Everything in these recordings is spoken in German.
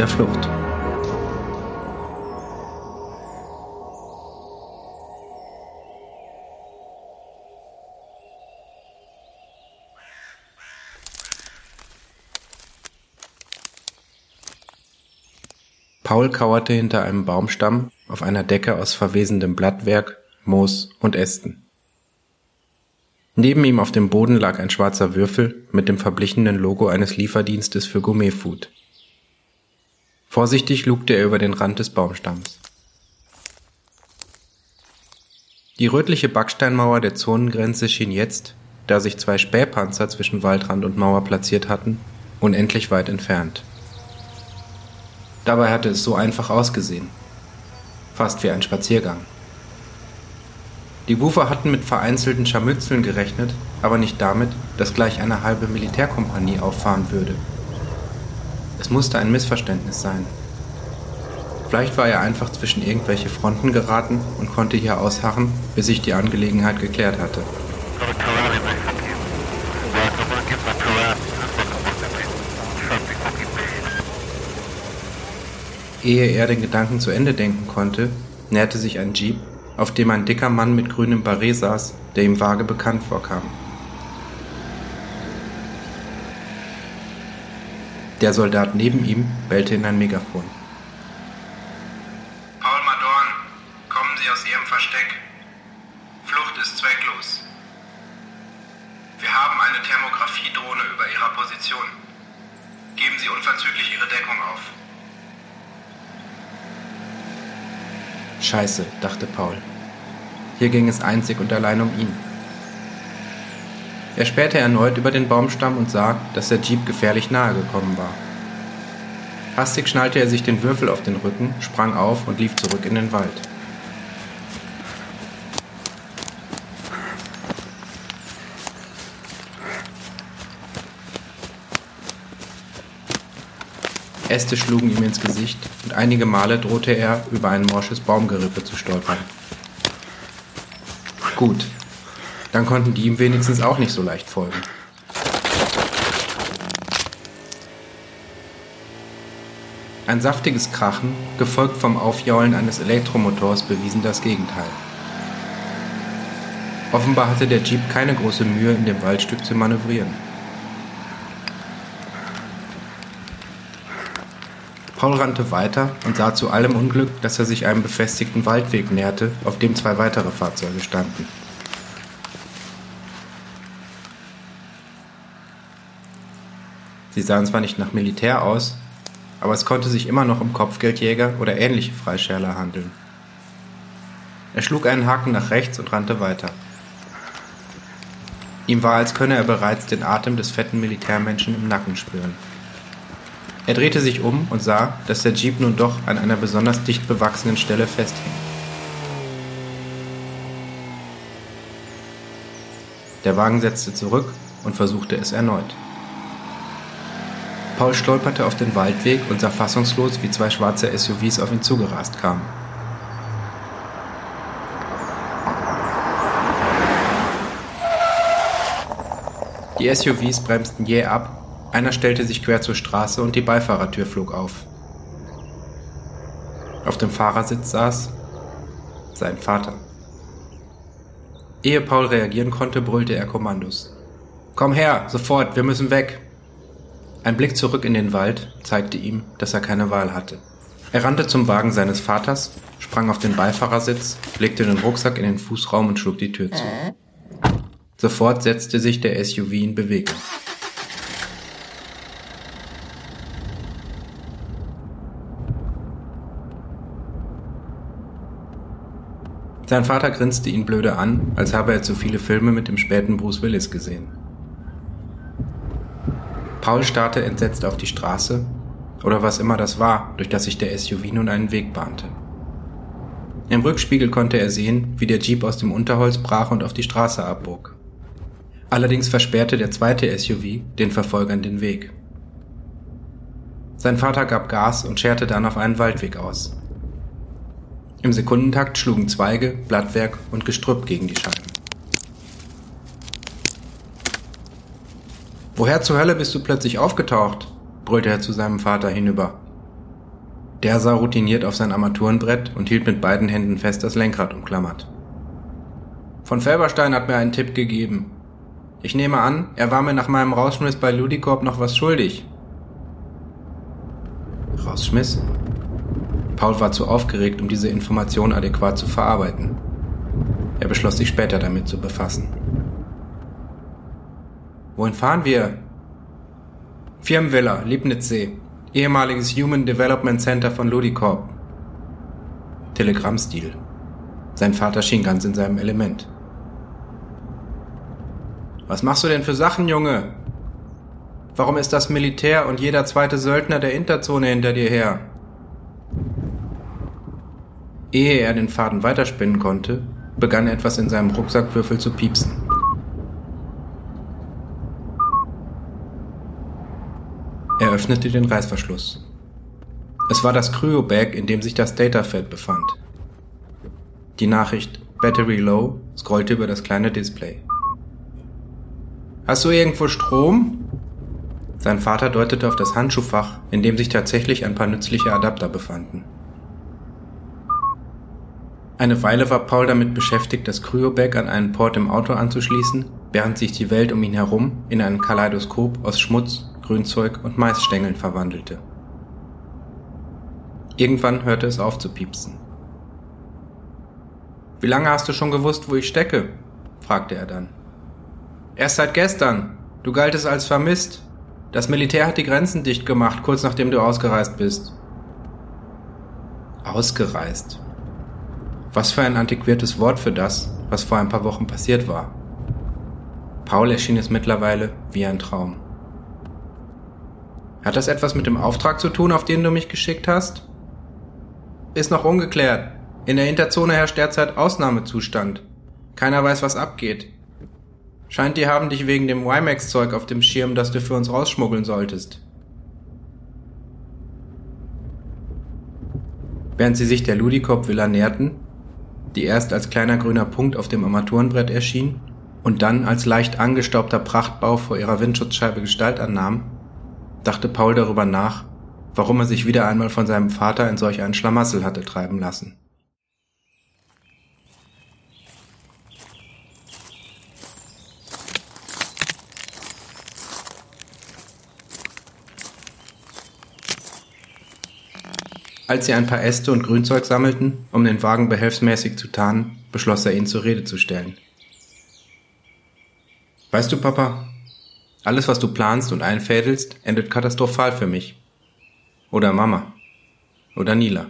der Flucht. Paul kauerte hinter einem Baumstamm auf einer Decke aus verwesendem Blattwerk, Moos und Ästen. Neben ihm auf dem Boden lag ein schwarzer Würfel mit dem verblichenen Logo eines Lieferdienstes für Gourmetfood. Vorsichtig lugte er über den Rand des Baumstamms. Die rötliche Backsteinmauer der Zonengrenze schien jetzt, da sich zwei Spähpanzer zwischen Waldrand und Mauer platziert hatten, unendlich weit entfernt. Dabei hatte es so einfach ausgesehen. Fast wie ein Spaziergang. Die Wufer hatten mit vereinzelten Scharmützeln gerechnet, aber nicht damit, dass gleich eine halbe Militärkompanie auffahren würde. Es musste ein Missverständnis sein. Vielleicht war er einfach zwischen irgendwelche Fronten geraten und konnte hier ausharren, bis sich die Angelegenheit geklärt hatte. Ehe er den Gedanken zu Ende denken konnte, näherte sich ein Jeep, auf dem ein dicker Mann mit grünem Barret saß, der ihm vage bekannt vorkam. Der Soldat neben ihm bellte in ein Megafon. Paul Madorn, kommen Sie aus Ihrem Versteck. Flucht ist zwecklos. Wir haben eine Thermografiedrohne über Ihrer Position. Geben Sie unverzüglich Ihre Deckung auf. Scheiße, dachte Paul. Hier ging es einzig und allein um ihn. Er spähte erneut über den Baumstamm und sah, dass der Jeep gefährlich nahe gekommen war. Hastig schnallte er sich den Würfel auf den Rücken, sprang auf und lief zurück in den Wald. Äste schlugen ihm ins Gesicht und einige Male drohte er, über ein morsches Baumgerippe zu stolpern. Gut, dann konnten die ihm wenigstens auch nicht so leicht folgen. Ein saftiges Krachen, gefolgt vom Aufjaulen eines Elektromotors, bewiesen das Gegenteil. Offenbar hatte der Jeep keine große Mühe, in dem Waldstück zu manövrieren. Paul rannte weiter und sah zu allem Unglück, dass er sich einem befestigten Waldweg näherte, auf dem zwei weitere Fahrzeuge standen. Sie sahen zwar nicht nach Militär aus, aber es konnte sich immer noch um Kopfgeldjäger oder ähnliche Freischärler handeln. Er schlug einen Haken nach rechts und rannte weiter. Ihm war, als könne er bereits den Atem des fetten Militärmenschen im Nacken spüren. Er drehte sich um und sah, dass der Jeep nun doch an einer besonders dicht bewachsenen Stelle festhing. Der Wagen setzte zurück und versuchte es erneut. Paul stolperte auf den Waldweg und sah fassungslos, wie zwei schwarze SUVs auf ihn zugerast kamen. Die SUVs bremsten jäh ab einer stellte sich quer zur Straße und die Beifahrertür flog auf. Auf dem Fahrersitz saß sein Vater. Ehe Paul reagieren konnte, brüllte er Kommandos. Komm her, sofort, wir müssen weg. Ein Blick zurück in den Wald zeigte ihm, dass er keine Wahl hatte. Er rannte zum Wagen seines Vaters, sprang auf den Beifahrersitz, legte den Rucksack in den Fußraum und schlug die Tür zu. Sofort setzte sich der SUV in Bewegung. Sein Vater grinste ihn blöde an, als habe er zu viele Filme mit dem späten Bruce Willis gesehen. Paul starrte entsetzt auf die Straße, oder was immer das war, durch das sich der SUV nun einen Weg bahnte. Im Rückspiegel konnte er sehen, wie der Jeep aus dem Unterholz brach und auf die Straße abbog. Allerdings versperrte der zweite SUV den Verfolgern den Weg. Sein Vater gab Gas und scherte dann auf einen Waldweg aus. Im Sekundentakt schlugen Zweige, Blattwerk und Gestrüpp gegen die Scheiben. Woher zur Hölle bist du plötzlich aufgetaucht? brüllte er zu seinem Vater hinüber. Der sah routiniert auf sein Armaturenbrett und hielt mit beiden Händen fest das Lenkrad umklammert. Von Felberstein hat mir einen Tipp gegeben. Ich nehme an, er war mir nach meinem Rausschmiss bei Ludicorp noch was schuldig. Rausschmiss? Paul war zu aufgeregt, um diese Information adäquat zu verarbeiten. Er beschloss sich später damit zu befassen. Wohin fahren wir? Firmenvilla, Liebnitzsee ehemaliges Human Development Center von Ludicorp. Telegrammstil. Sein Vater schien ganz in seinem Element. Was machst du denn für Sachen, Junge? Warum ist das Militär und jeder zweite Söldner der Interzone hinter dir her? Ehe er den Faden weiterspinnen konnte, begann etwas in seinem Rucksackwürfel zu piepsen. Er öffnete den Reißverschluss. Es war das Cryo-Bag, in dem sich das Datafed befand. Die Nachricht Battery Low scrollte über das kleine Display. Hast du irgendwo Strom? Sein Vater deutete auf das Handschuhfach, in dem sich tatsächlich ein paar nützliche Adapter befanden. Eine Weile war Paul damit beschäftigt, das Cryobag an einen Port im Auto anzuschließen, während sich die Welt um ihn herum in ein Kaleidoskop aus Schmutz, Grünzeug und Maisstängeln verwandelte. Irgendwann hörte es auf zu piepsen. Wie lange hast du schon gewusst, wo ich stecke? fragte er dann. Erst seit gestern. Du galtest als vermisst. Das Militär hat die Grenzen dicht gemacht, kurz nachdem du ausgereist bist. Ausgereist. Was für ein antiquiertes Wort für das, was vor ein paar Wochen passiert war. Paul erschien es mittlerweile wie ein Traum. Hat das etwas mit dem Auftrag zu tun, auf den du mich geschickt hast? Ist noch ungeklärt. In der Interzone herrscht derzeit Ausnahmezustand. Keiner weiß, was abgeht. Scheint, die haben dich wegen dem WiMAX-Zeug auf dem Schirm, das du für uns rausschmuggeln solltest. Während sie sich der Ludikop-Villa näherten, die erst als kleiner grüner Punkt auf dem Armaturenbrett erschien und dann als leicht angestaubter Prachtbau vor ihrer Windschutzscheibe Gestalt annahm, dachte Paul darüber nach, warum er sich wieder einmal von seinem Vater in solch einen Schlamassel hatte treiben lassen. Als sie ein paar Äste und Grünzeug sammelten, um den Wagen behelfsmäßig zu tarnen, beschloss er ihn zur Rede zu stellen. Weißt du, Papa, alles, was du planst und einfädelst, endet katastrophal für mich. Oder Mama. Oder Nila.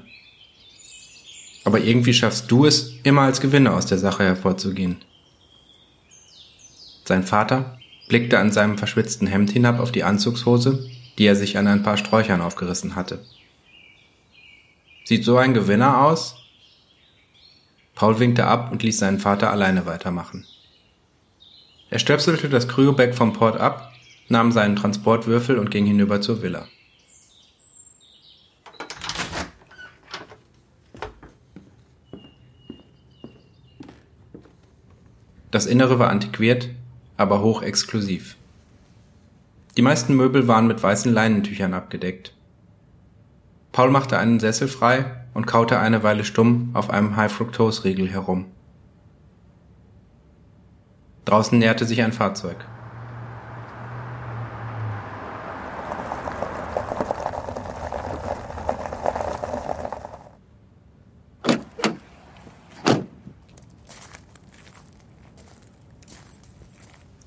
Aber irgendwie schaffst du es, immer als Gewinner aus der Sache hervorzugehen. Sein Vater blickte an seinem verschwitzten Hemd hinab auf die Anzugshose, die er sich an ein paar Sträuchern aufgerissen hatte. Sieht so ein Gewinner aus? Paul winkte ab und ließ seinen Vater alleine weitermachen. Er stöpselte das Kryobag vom Port ab, nahm seinen Transportwürfel und ging hinüber zur Villa. Das Innere war antiquiert, aber hochexklusiv. Die meisten Möbel waren mit weißen Leinentüchern abgedeckt. Paul machte einen Sessel frei und kaute eine Weile stumm auf einem High-Fructose-Riegel herum. Draußen näherte sich ein Fahrzeug.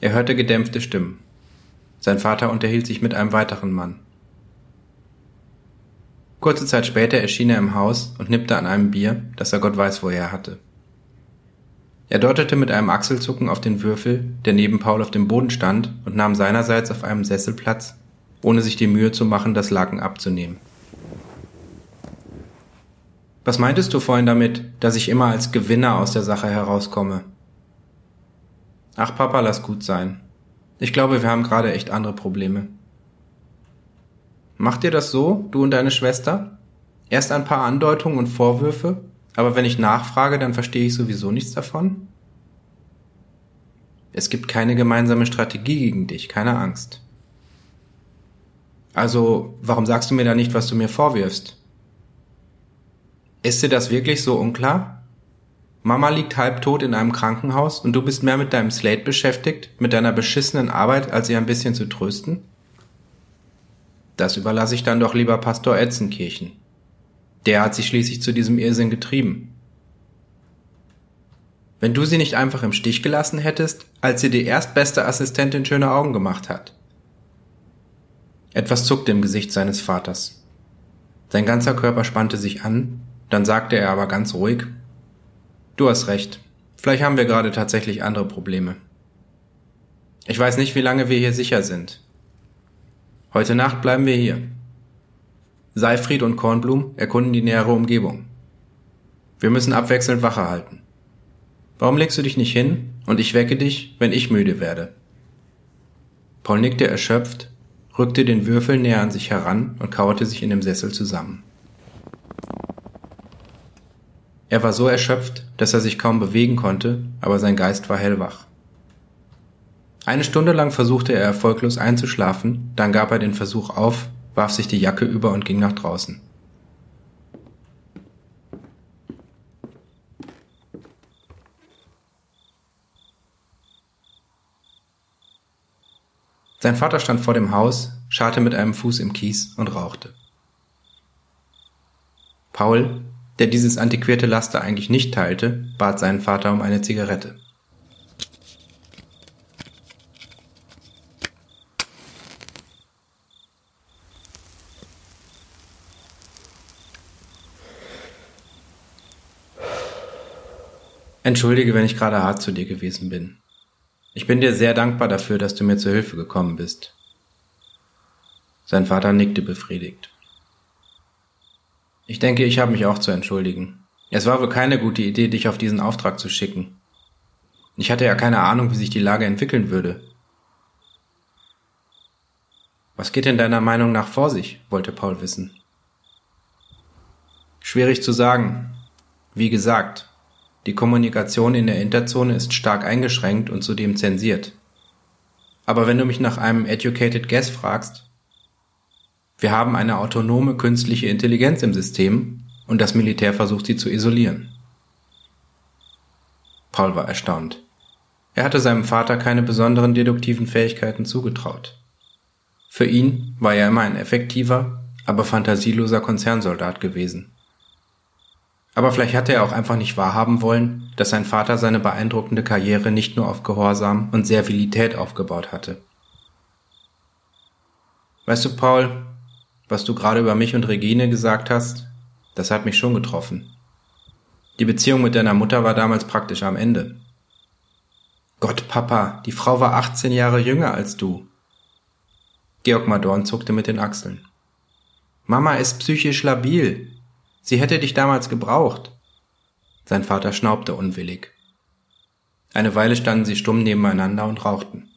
Er hörte gedämpfte Stimmen. Sein Vater unterhielt sich mit einem weiteren Mann. Kurze Zeit später erschien er im Haus und nippte an einem Bier, das er Gott weiß woher hatte. Er deutete mit einem Achselzucken auf den Würfel, der neben Paul auf dem Boden stand, und nahm seinerseits auf einem Sessel Platz, ohne sich die Mühe zu machen, das Laken abzunehmen. Was meintest du vorhin damit, dass ich immer als Gewinner aus der Sache herauskomme? Ach Papa, lass gut sein. Ich glaube, wir haben gerade echt andere Probleme. Macht ihr das so, du und deine Schwester? Erst ein paar Andeutungen und Vorwürfe, aber wenn ich nachfrage, dann verstehe ich sowieso nichts davon? Es gibt keine gemeinsame Strategie gegen dich, keine Angst. Also, warum sagst du mir da nicht, was du mir vorwirfst? Ist dir das wirklich so unklar? Mama liegt halbtot in einem Krankenhaus und du bist mehr mit deinem Slate beschäftigt, mit deiner beschissenen Arbeit, als ihr ein bisschen zu trösten? Das überlasse ich dann doch lieber Pastor Etzenkirchen. Der hat sich schließlich zu diesem Irrsinn getrieben. Wenn du sie nicht einfach im Stich gelassen hättest, als sie die erstbeste Assistentin schöne Augen gemacht hat. Etwas zuckte im Gesicht seines Vaters. Sein ganzer Körper spannte sich an, dann sagte er aber ganz ruhig, Du hast recht. Vielleicht haben wir gerade tatsächlich andere Probleme. Ich weiß nicht, wie lange wir hier sicher sind. Heute Nacht bleiben wir hier. Seifried und Kornblum erkunden die nähere Umgebung. Wir müssen abwechselnd Wache halten. Warum legst du dich nicht hin und ich wecke dich, wenn ich müde werde? Paul nickte erschöpft, rückte den Würfel näher an sich heran und kauerte sich in dem Sessel zusammen. Er war so erschöpft, dass er sich kaum bewegen konnte, aber sein Geist war hellwach. Eine Stunde lang versuchte er erfolglos einzuschlafen, dann gab er den Versuch auf, warf sich die Jacke über und ging nach draußen. Sein Vater stand vor dem Haus, scharte mit einem Fuß im Kies und rauchte. Paul, der dieses antiquierte Laster eigentlich nicht teilte, bat seinen Vater um eine Zigarette. Entschuldige, wenn ich gerade hart zu dir gewesen bin. Ich bin dir sehr dankbar dafür, dass du mir zu Hilfe gekommen bist. Sein Vater nickte befriedigt. Ich denke, ich habe mich auch zu entschuldigen. Es war wohl keine gute Idee, dich auf diesen Auftrag zu schicken. Ich hatte ja keine Ahnung, wie sich die Lage entwickeln würde. Was geht in deiner Meinung nach vor sich? wollte Paul wissen. Schwierig zu sagen. Wie gesagt, die Kommunikation in der Interzone ist stark eingeschränkt und zudem zensiert. Aber wenn du mich nach einem Educated Guess fragst, wir haben eine autonome künstliche Intelligenz im System und das Militär versucht sie zu isolieren. Paul war erstaunt. Er hatte seinem Vater keine besonderen deduktiven Fähigkeiten zugetraut. Für ihn war er immer ein effektiver, aber fantasieloser Konzernsoldat gewesen. Aber vielleicht hatte er auch einfach nicht wahrhaben wollen, dass sein Vater seine beeindruckende Karriere nicht nur auf Gehorsam und Servilität aufgebaut hatte. Weißt du, Paul, was du gerade über mich und Regine gesagt hast, das hat mich schon getroffen. Die Beziehung mit deiner Mutter war damals praktisch am Ende. Gott, Papa, die Frau war 18 Jahre jünger als du. Georg Madorn zuckte mit den Achseln. Mama ist psychisch labil. Sie hätte dich damals gebraucht. Sein Vater schnaubte unwillig. Eine Weile standen sie stumm nebeneinander und rauchten.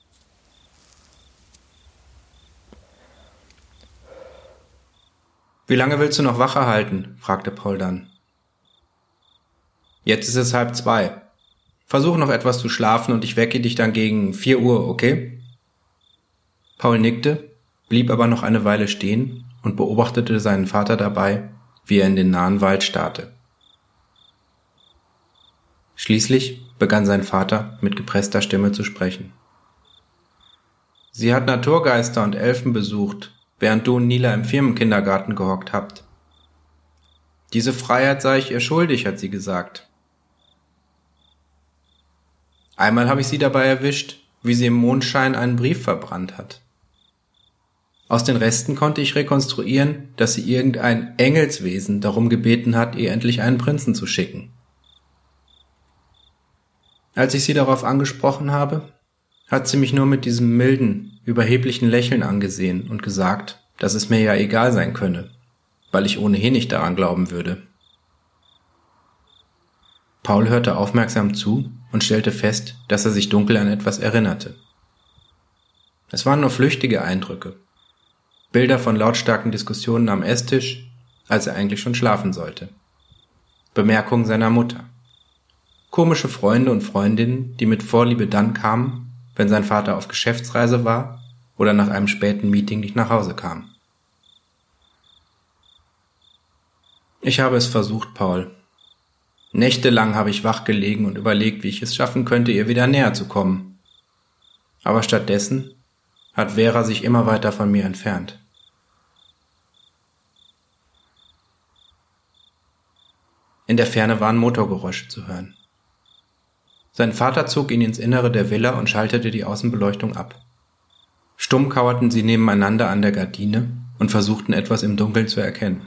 Wie lange willst du noch Wache halten? fragte Paul dann. Jetzt ist es halb zwei. Versuch noch etwas zu schlafen und ich wecke dich dann gegen vier Uhr, okay? Paul nickte, blieb aber noch eine Weile stehen und beobachtete seinen Vater dabei, wie er in den nahen Wald starrte. Schließlich begann sein Vater mit gepresster Stimme zu sprechen. Sie hat Naturgeister und Elfen besucht, während du und Nila im Firmenkindergarten gehockt habt. Diese Freiheit sei ich ihr schuldig, hat sie gesagt. Einmal habe ich sie dabei erwischt, wie sie im Mondschein einen Brief verbrannt hat. Aus den Resten konnte ich rekonstruieren, dass sie irgendein Engelswesen darum gebeten hat, ihr endlich einen Prinzen zu schicken. Als ich sie darauf angesprochen habe, hat sie mich nur mit diesem milden, überheblichen Lächeln angesehen und gesagt, dass es mir ja egal sein könne, weil ich ohnehin nicht daran glauben würde. Paul hörte aufmerksam zu und stellte fest, dass er sich dunkel an etwas erinnerte. Es waren nur flüchtige Eindrücke. Bilder von lautstarken Diskussionen am Esstisch, als er eigentlich schon schlafen sollte. Bemerkungen seiner Mutter. Komische Freunde und Freundinnen, die mit Vorliebe dann kamen, wenn sein Vater auf Geschäftsreise war oder nach einem späten Meeting nicht nach Hause kam. Ich habe es versucht, Paul. Nächtelang habe ich wach gelegen und überlegt, wie ich es schaffen könnte, ihr wieder näher zu kommen. Aber stattdessen hat Vera sich immer weiter von mir entfernt. In der Ferne waren Motorgeräusche zu hören. Sein Vater zog ihn ins Innere der Villa und schaltete die Außenbeleuchtung ab. Stumm kauerten sie nebeneinander an der Gardine und versuchten etwas im Dunkeln zu erkennen.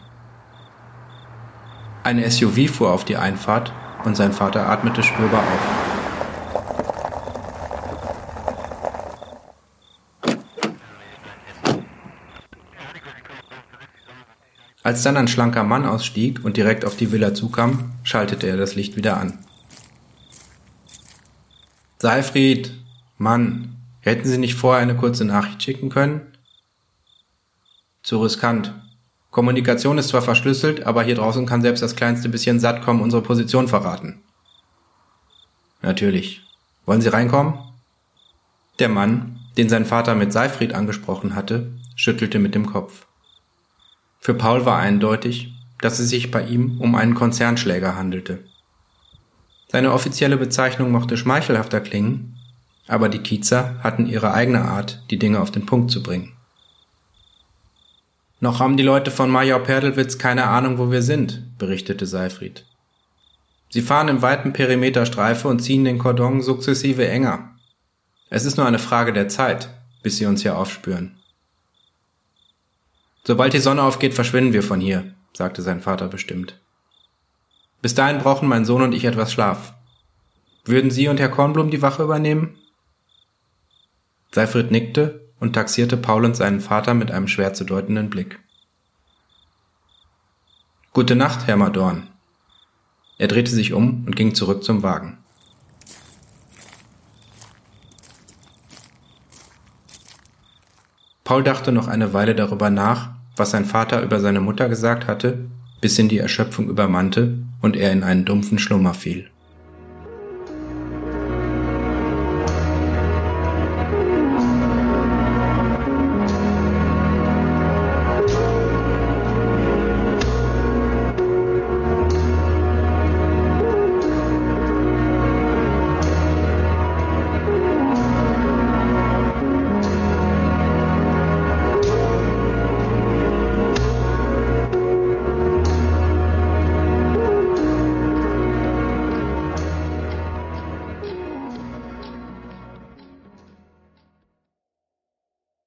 Eine SUV fuhr auf die Einfahrt und sein Vater atmete spürbar auf. Als dann ein schlanker Mann ausstieg und direkt auf die Villa zukam, schaltete er das Licht wieder an. Seifried, Mann, hätten Sie nicht vorher eine kurze Nachricht schicken können? Zu riskant. Kommunikation ist zwar verschlüsselt, aber hier draußen kann selbst das kleinste bisschen Sattcom unsere Position verraten. Natürlich. Wollen Sie reinkommen? Der Mann, den sein Vater mit Seifried angesprochen hatte, schüttelte mit dem Kopf. Für Paul war eindeutig, dass es sich bei ihm um einen Konzernschläger handelte. Seine offizielle Bezeichnung mochte schmeichelhafter klingen, aber die Kiezer hatten ihre eigene Art, die Dinge auf den Punkt zu bringen. Noch haben die Leute von Major Perdelwitz keine Ahnung, wo wir sind, berichtete Seifried. Sie fahren im weiten Perimeter Streife und ziehen den Kordon sukzessive enger. Es ist nur eine Frage der Zeit, bis sie uns hier aufspüren. Sobald die Sonne aufgeht, verschwinden wir von hier, sagte sein Vater bestimmt. Bis dahin brauchen mein Sohn und ich etwas Schlaf. Würden Sie und Herr Kornblum die Wache übernehmen? Seifried nickte und taxierte Paul und seinen Vater mit einem schwer zu deutenden Blick. Gute Nacht, Herr Madorn. Er drehte sich um und ging zurück zum Wagen. Paul dachte noch eine Weile darüber nach, was sein Vater über seine Mutter gesagt hatte bis ihn die Erschöpfung übermannte und er in einen dumpfen Schlummer fiel